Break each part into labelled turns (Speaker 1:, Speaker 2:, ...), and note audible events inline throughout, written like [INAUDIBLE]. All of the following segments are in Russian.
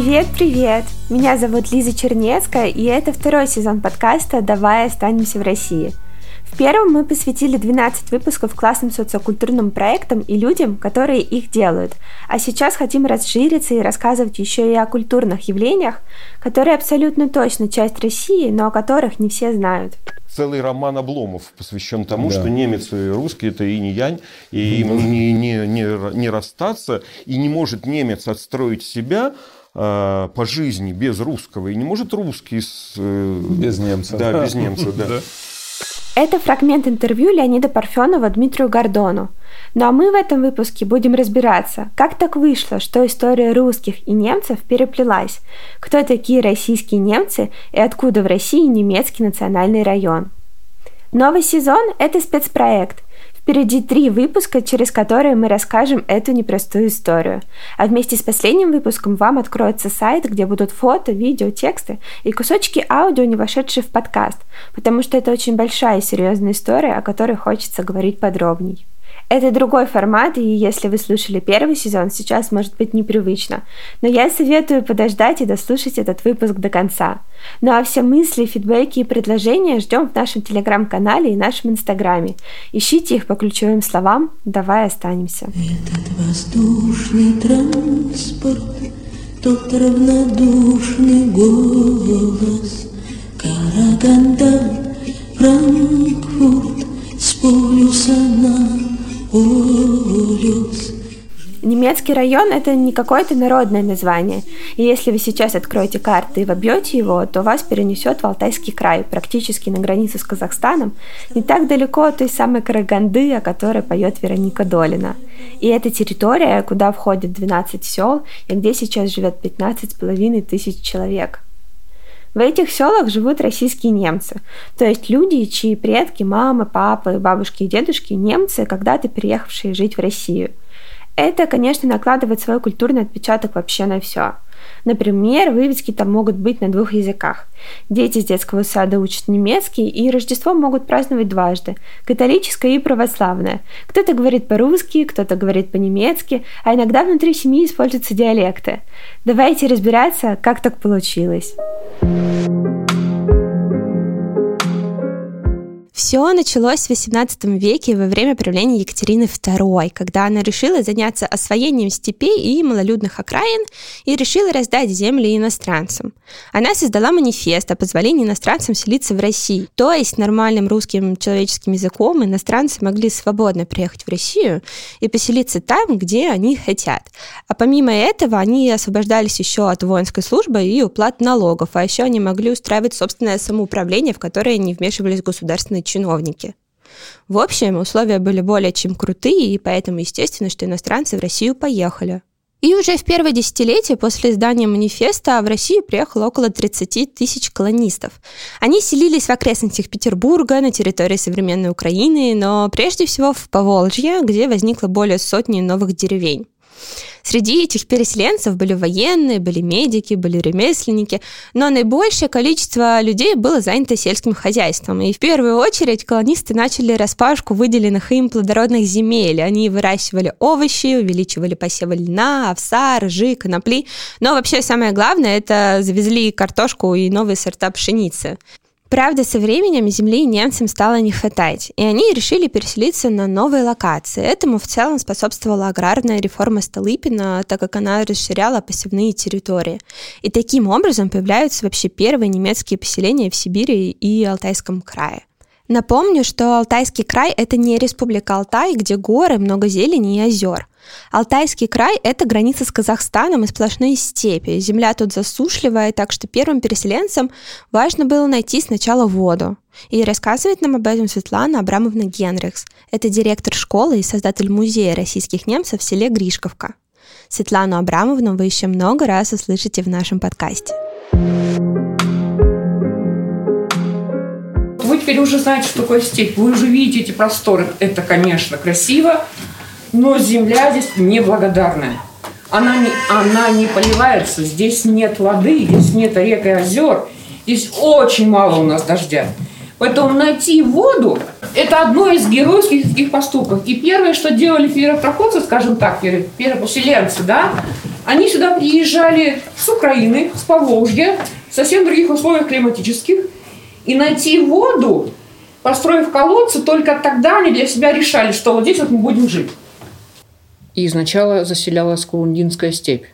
Speaker 1: Привет-привет! Меня зовут Лиза Чернецкая, и это второй сезон подкаста «Давай останемся в России». В первом мы посвятили 12 выпусков классным социокультурным проектам и людям, которые их делают. А сейчас хотим расшириться и рассказывать еще и о культурных явлениях, которые абсолютно точно часть России, но о которых не все знают
Speaker 2: целый роман Обломов посвящен тому, да. что немец и русский это и не янь, и им не, не, не, не расстаться, и не может немец отстроить себя по жизни без русского, и не может русский с,
Speaker 3: э, без немца.
Speaker 2: Да, без немца, [LAUGHS] да.
Speaker 1: Это фрагмент интервью Леонида Парфенова Дмитрию Гордону. Ну а мы в этом выпуске будем разбираться, как так вышло, что история русских и немцев переплелась, кто такие российские немцы и откуда в России немецкий национальный район. Новый сезон – это спецпроект. Впереди три выпуска, через которые мы расскажем эту непростую историю. А вместе с последним выпуском вам откроется сайт, где будут фото, видео, тексты и кусочки аудио, не вошедшие в подкаст, потому что это очень большая и серьезная история, о которой хочется говорить подробней. Это другой формат, и если вы слушали первый сезон, сейчас может быть непривычно. Но я советую подождать и дослушать этот выпуск до конца. Ну а все мысли, фидбэки и предложения ждем в нашем телеграм-канале и нашем инстаграме. Ищите их по ключевым словам «Давай останемся». Этот воздушный транспорт, тот равнодушный голос, Караганда, Франкфурт, с полюса на Немецкий район – это не какое-то народное название. И если вы сейчас откроете карты и вобьете его, то вас перенесет в Алтайский край, практически на границе с Казахстаном, не так далеко от той самой Караганды, о которой поет Вероника Долина. И это территория, куда входят 12 сел, и где сейчас живет 15,5 тысяч человек – в этих селах живут российские немцы, то есть люди, чьи предки, мамы, папы, бабушки и дедушки немцы, когда-то переехавшие жить в Россию. Это, конечно, накладывает свой культурный отпечаток вообще на все. Например, вывески там могут быть на двух языках. Дети с детского сада учат немецкий, и Рождество могут праздновать дважды – католическое и православное. Кто-то говорит по-русски, кто-то говорит по-немецки, а иногда внутри семьи используются диалекты. Давайте разбираться, как так получилось. Все началось в XVIII веке во время правления Екатерины II, когда она решила заняться освоением степей и малолюдных окраин и решила раздать земли иностранцам. Она создала манифест о позволении иностранцам селиться в России. То есть нормальным русским человеческим языком иностранцы могли свободно приехать в Россию и поселиться там, где они хотят. А помимо этого они освобождались еще от воинской службы и уплат налогов, а еще они могли устраивать собственное самоуправление, в которое не вмешивались государственные чиновники. В общем, условия были более чем крутые, и поэтому естественно, что иностранцы в Россию поехали. И уже в первое десятилетие после издания манифеста в Россию приехало около 30 тысяч колонистов. Они селились в окрестностях Петербурга, на территории современной Украины, но прежде всего в Поволжье, где возникло более сотни новых деревень. Среди этих переселенцев были военные, были медики, были ремесленники, но наибольшее количество людей было занято сельским хозяйством. И в первую очередь колонисты начали распашку выделенных им плодородных земель. Они выращивали овощи, увеличивали посевы льна, овса, ржи, конопли. Но вообще самое главное, это завезли картошку и новые сорта пшеницы. Правда, со временем земли немцам стало не хватать, и они решили переселиться на новые локации. Этому в целом способствовала аграрная реформа Столыпина, так как она расширяла посевные территории. И таким образом появляются вообще первые немецкие поселения в Сибири и Алтайском крае. Напомню, что Алтайский край – это не республика Алтай, где горы, много зелени и озер. Алтайский край – это граница с Казахстаном и сплошные степи. Земля тут засушливая, так что первым переселенцам важно было найти сначала воду. И рассказывает нам об этом Светлана Абрамовна Генрихс. Это директор школы и создатель музея российских немцев в селе Гришковка. Светлану Абрамовну вы еще много раз услышите в нашем подкасте.
Speaker 4: Вы теперь уже знаете, что такое степь. Вы уже видите просторы. Это, конечно, красиво, но земля здесь неблагодарная. Она не, она не поливается, здесь нет воды, здесь нет рек и озер, здесь очень мало у нас дождя. Поэтому найти воду – это одно из геройских таких поступков. И первое, что делали первопроходцы, скажем так, первопоселенцы, да, Они сюда приезжали с Украины, с Поволжья, совсем других условиях климатических. И найти воду, построив колодцы, только тогда они для себя решали, что вот здесь вот мы будем жить.
Speaker 3: И сначала заселялась Кулундинская степь.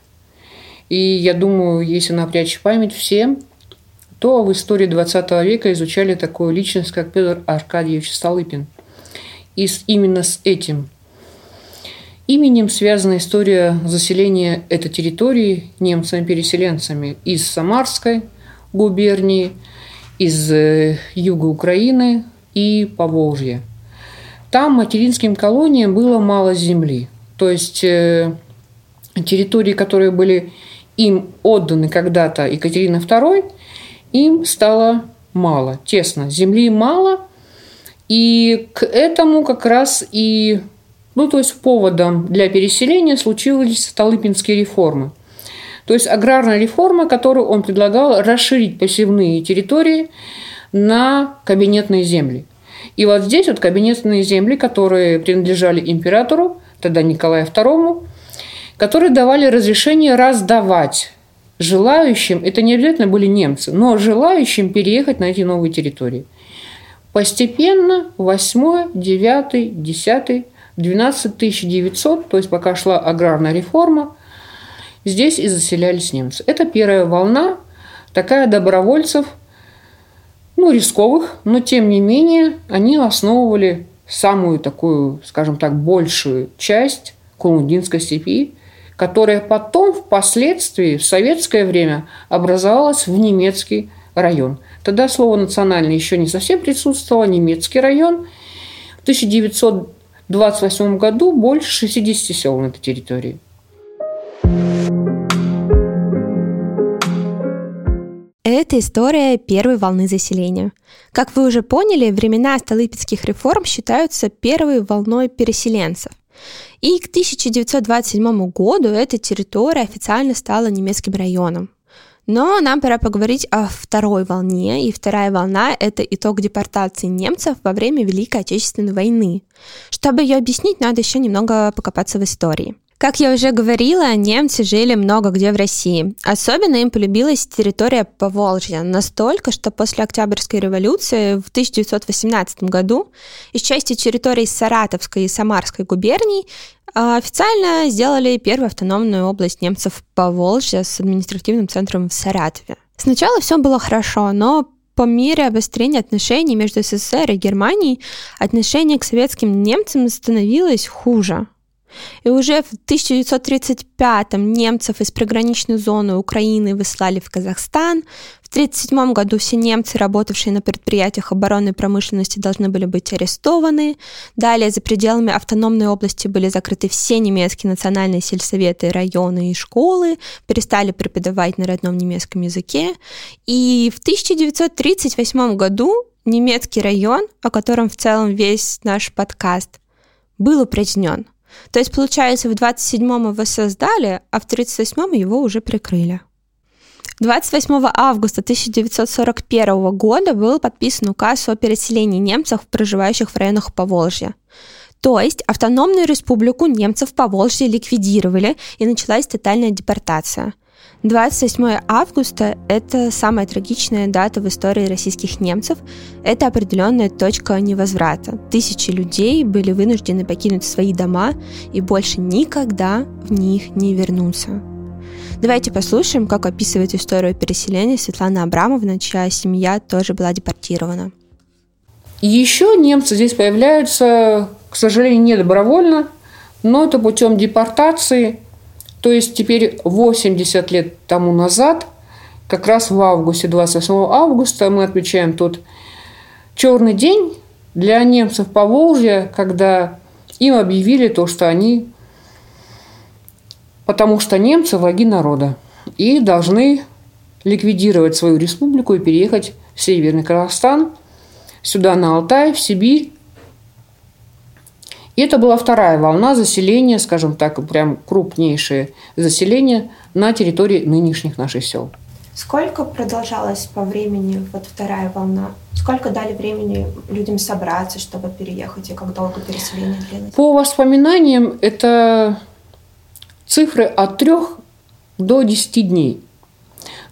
Speaker 3: И я думаю, если напрячь память всем, то в истории 20 века изучали такую личность, как Петр Аркадьевич Столыпин. И с, именно с этим именем связана история заселения этой территории немцами-переселенцами из Самарской губернии, из э, юга Украины и Поволжья. Там материнским колониям было мало земли. То есть э, территории, которые были им отданы когда-то Екатериной II, им стало мало, тесно. Земли мало, и к этому как раз и, ну, то есть поводом для переселения случились Столыпинские реформы. То есть аграрная реформа, которую он предлагал расширить посевные территории на кабинетные земли. И вот здесь вот кабинетные земли, которые принадлежали императору, тогда Николаю II, которые давали разрешение раздавать желающим, это не обязательно были немцы, но желающим переехать на эти новые территории. Постепенно 8, 9, 10, 12 1900, то есть пока шла аграрная реформа, здесь и заселялись немцы. Это первая волна, такая добровольцев, ну, рисковых, но тем не менее они основывали самую такую, скажем так, большую часть Кулундинской степи, которая потом впоследствии в советское время образовалась в немецкий район. Тогда слово «национальный» еще не совсем присутствовало, немецкий район. В 1928 году больше 60 сел на этой территории.
Speaker 1: Это история первой волны заселения. Как вы уже поняли, времена Столыпинских реформ считаются первой волной переселенцев. И к 1927 году эта территория официально стала немецким районом. Но нам пора поговорить о второй волне, и вторая волна – это итог депортации немцев во время Великой Отечественной войны. Чтобы ее объяснить, надо еще немного покопаться в истории. Как я уже говорила, немцы жили много где в России. Особенно им полюбилась территория Поволжья, настолько, что после Октябрьской революции в 1918 году из части территории Саратовской и Самарской губерний а, официально сделали первую автономную область немцев Поволжья с административным центром в Саратове. Сначала все было хорошо, но по мере обострения отношений между СССР и Германией отношение к советским немцам становилось хуже. И уже в 1935-м немцев из приграничной зоны Украины выслали в Казахстан. В 1937 году все немцы, работавшие на предприятиях оборонной промышленности, должны были быть арестованы. Далее за пределами автономной области были закрыты все немецкие национальные сельсоветы, районы и школы, перестали преподавать на родном немецком языке. И в 1938 году немецкий район, о котором в целом весь наш подкаст, был упразднен. То есть, получается, в 27-м его создали, а в 38-м его уже прикрыли. 28 августа 1941 года был подписан указ о переселении немцев, проживающих в районах Поволжья. То есть автономную республику немцев Поволжья ликвидировали, и началась тотальная депортация – 28 августа – это самая трагичная дата в истории российских немцев. Это определенная точка невозврата. Тысячи людей были вынуждены покинуть свои дома и больше никогда в них не вернуться. Давайте послушаем, как описывает историю переселения Светлана Абрамовна, чья семья тоже была депортирована.
Speaker 3: Еще немцы здесь появляются, к сожалению, не добровольно, но это путем депортации то есть теперь 80 лет тому назад, как раз в августе, 28 августа, мы отмечаем тот черный день для немцев по Волжье, когда им объявили то, что они, потому что немцы враги народа и должны ликвидировать свою республику и переехать в Северный Казахстан, сюда на Алтай, в Сибирь, и это была вторая волна заселения, скажем так, прям крупнейшее заселение на территории нынешних наших сел.
Speaker 1: Сколько продолжалась по времени вот вторая волна? Сколько дали времени людям собраться, чтобы переехать, и как долго переселение длилось?
Speaker 3: По воспоминаниям, это цифры от трех до 10 дней.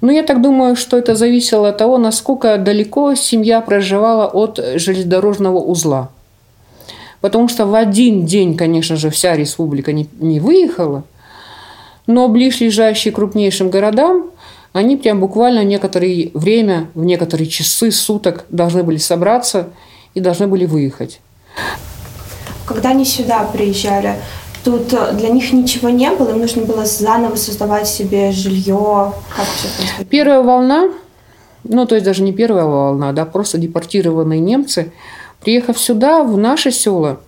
Speaker 3: Но я так думаю, что это зависело от того, насколько далеко семья проживала от железнодорожного узла. Потому что в один день, конечно же, вся республика не, не выехала, но ближайшие крупнейшим городам они прям буквально некоторое время, в некоторые часы, суток должны были собраться и должны были выехать.
Speaker 1: Когда они сюда приезжали, тут э, для них ничего не было, им нужно было заново создавать себе жилье. Как все
Speaker 3: Первая волна, ну то есть даже не первая волна, да, просто депортированные немцы, приехав сюда, в наше село,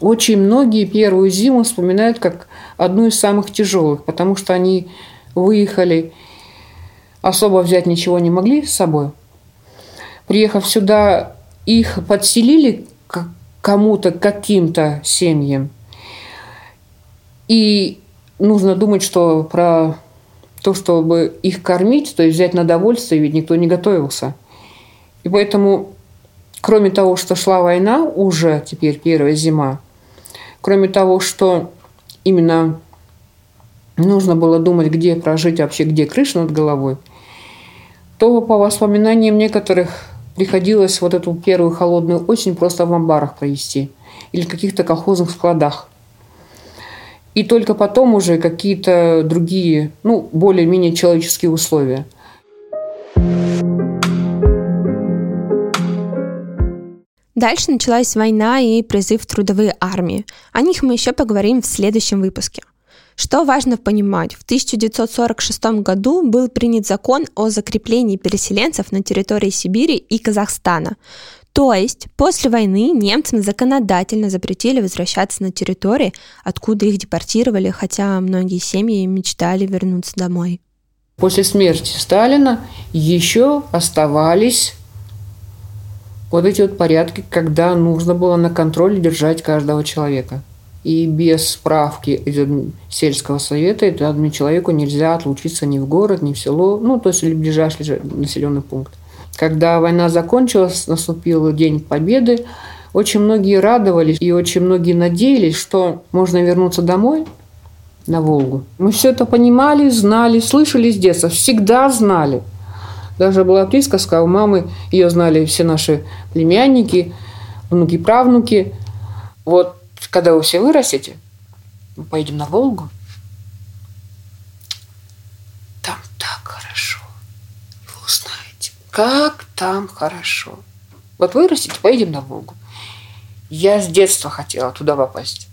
Speaker 3: очень многие первую зиму вспоминают как одну из самых тяжелых, потому что они выехали, особо взять ничего не могли с собой. Приехав сюда, их подселили к кому-то, каким-то семьям. И нужно думать, что про то, чтобы их кормить, то есть взять на довольствие, ведь никто не готовился. И поэтому, кроме того, что шла война, уже теперь первая зима, кроме того, что именно нужно было думать, где прожить вообще, где крыша над головой, то по воспоминаниям некоторых приходилось вот эту первую холодную осень просто в амбарах провести или в каких-то колхозных складах. И только потом уже какие-то другие, ну, более-менее человеческие условия.
Speaker 1: Дальше началась война и призыв трудовые армии. О них мы еще поговорим в следующем выпуске. Что важно понимать, в 1946 году был принят закон о закреплении переселенцев на территории Сибири и Казахстана. То есть после войны немцам законодательно запретили возвращаться на территории, откуда их депортировали, хотя многие семьи мечтали вернуться домой.
Speaker 3: После смерти Сталина еще оставались вот эти вот порядки, когда нужно было на контроле держать каждого человека и без справки сельского совета этому человеку нельзя отлучиться ни в город, ни в село, ну, то есть или ближайший населенный пункт. Когда война закончилась, наступил День Победы, очень многие радовались и очень многие надеялись, что можно вернуться домой на Волгу. Мы все это понимали, знали, слышали с детства, всегда знали. Даже была присказка у мамы, ее знали все наши племянники, внуки, правнуки. Вот когда вы все вырастете, мы поедем на Волгу. Там так хорошо. Вы узнаете, как там хорошо. Вот вырастете, поедем на Волгу. Я с детства хотела туда попасть.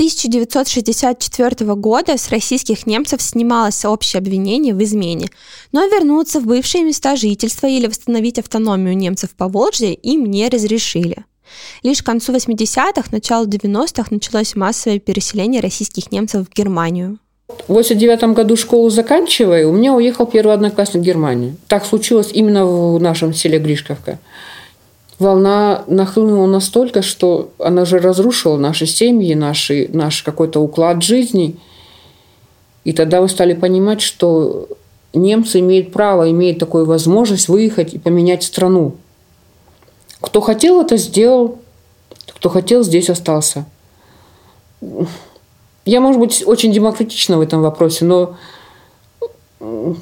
Speaker 1: 1964 года с российских немцев снималось общее обвинение в измене, но вернуться в бывшие места жительства или восстановить автономию немцев по Волжье им не разрешили. Лишь к концу 80-х, началу 90-х началось массовое переселение российских немцев в Германию.
Speaker 3: В 89 году школу заканчивая, у меня уехал первый одноклассник в Германию. Так случилось именно в нашем селе Гришковка волна нахлынула настолько, что она же разрушила наши семьи, наши, наш какой-то уклад жизни. И тогда вы стали понимать, что немцы имеют право, имеют такую возможность выехать и поменять страну. Кто хотел, это сделал. Кто хотел, здесь остался. Я, может быть, очень демократична в этом вопросе, но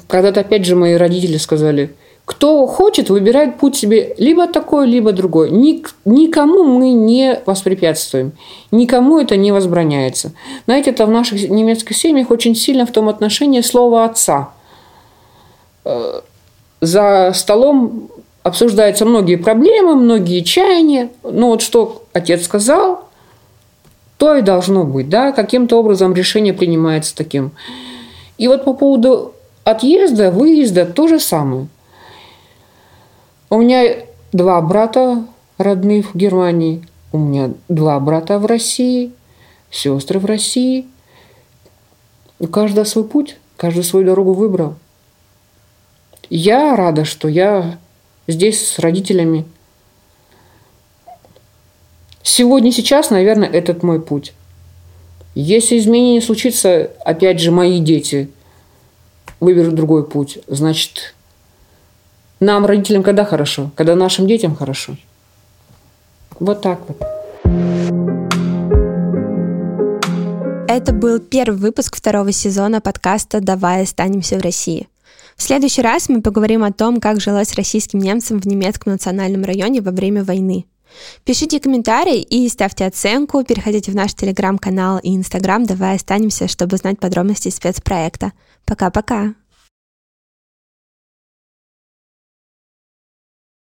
Speaker 3: когда-то, опять же, мои родители сказали – кто хочет, выбирает путь себе либо такой, либо другой. Ник, никому мы не воспрепятствуем. Никому это не возбраняется. Знаете, это в наших немецких семьях очень сильно в том отношении слова отца. Э, за столом обсуждаются многие проблемы, многие чаяния. Но вот что отец сказал, то и должно быть. Да? Каким-то образом решение принимается таким. И вот по поводу отъезда, выезда то же самое – у меня два брата родных в Германии, у меня два брата в России, сестры в России. У каждого свой путь, каждый свою дорогу выбрал. Я рада, что я здесь с родителями. Сегодня, сейчас, наверное, этот мой путь. Если изменения случится, опять же, мои дети выберут другой путь, значит, нам, родителям, когда хорошо? Когда нашим детям хорошо. Вот так вот.
Speaker 1: Это был первый выпуск второго сезона подкаста «Давай останемся в России». В следующий раз мы поговорим о том, как жилось российским немцам в немецком национальном районе во время войны. Пишите комментарии и ставьте оценку, переходите в наш телеграм-канал и инстаграм «Давай останемся», чтобы знать подробности спецпроекта. Пока-пока!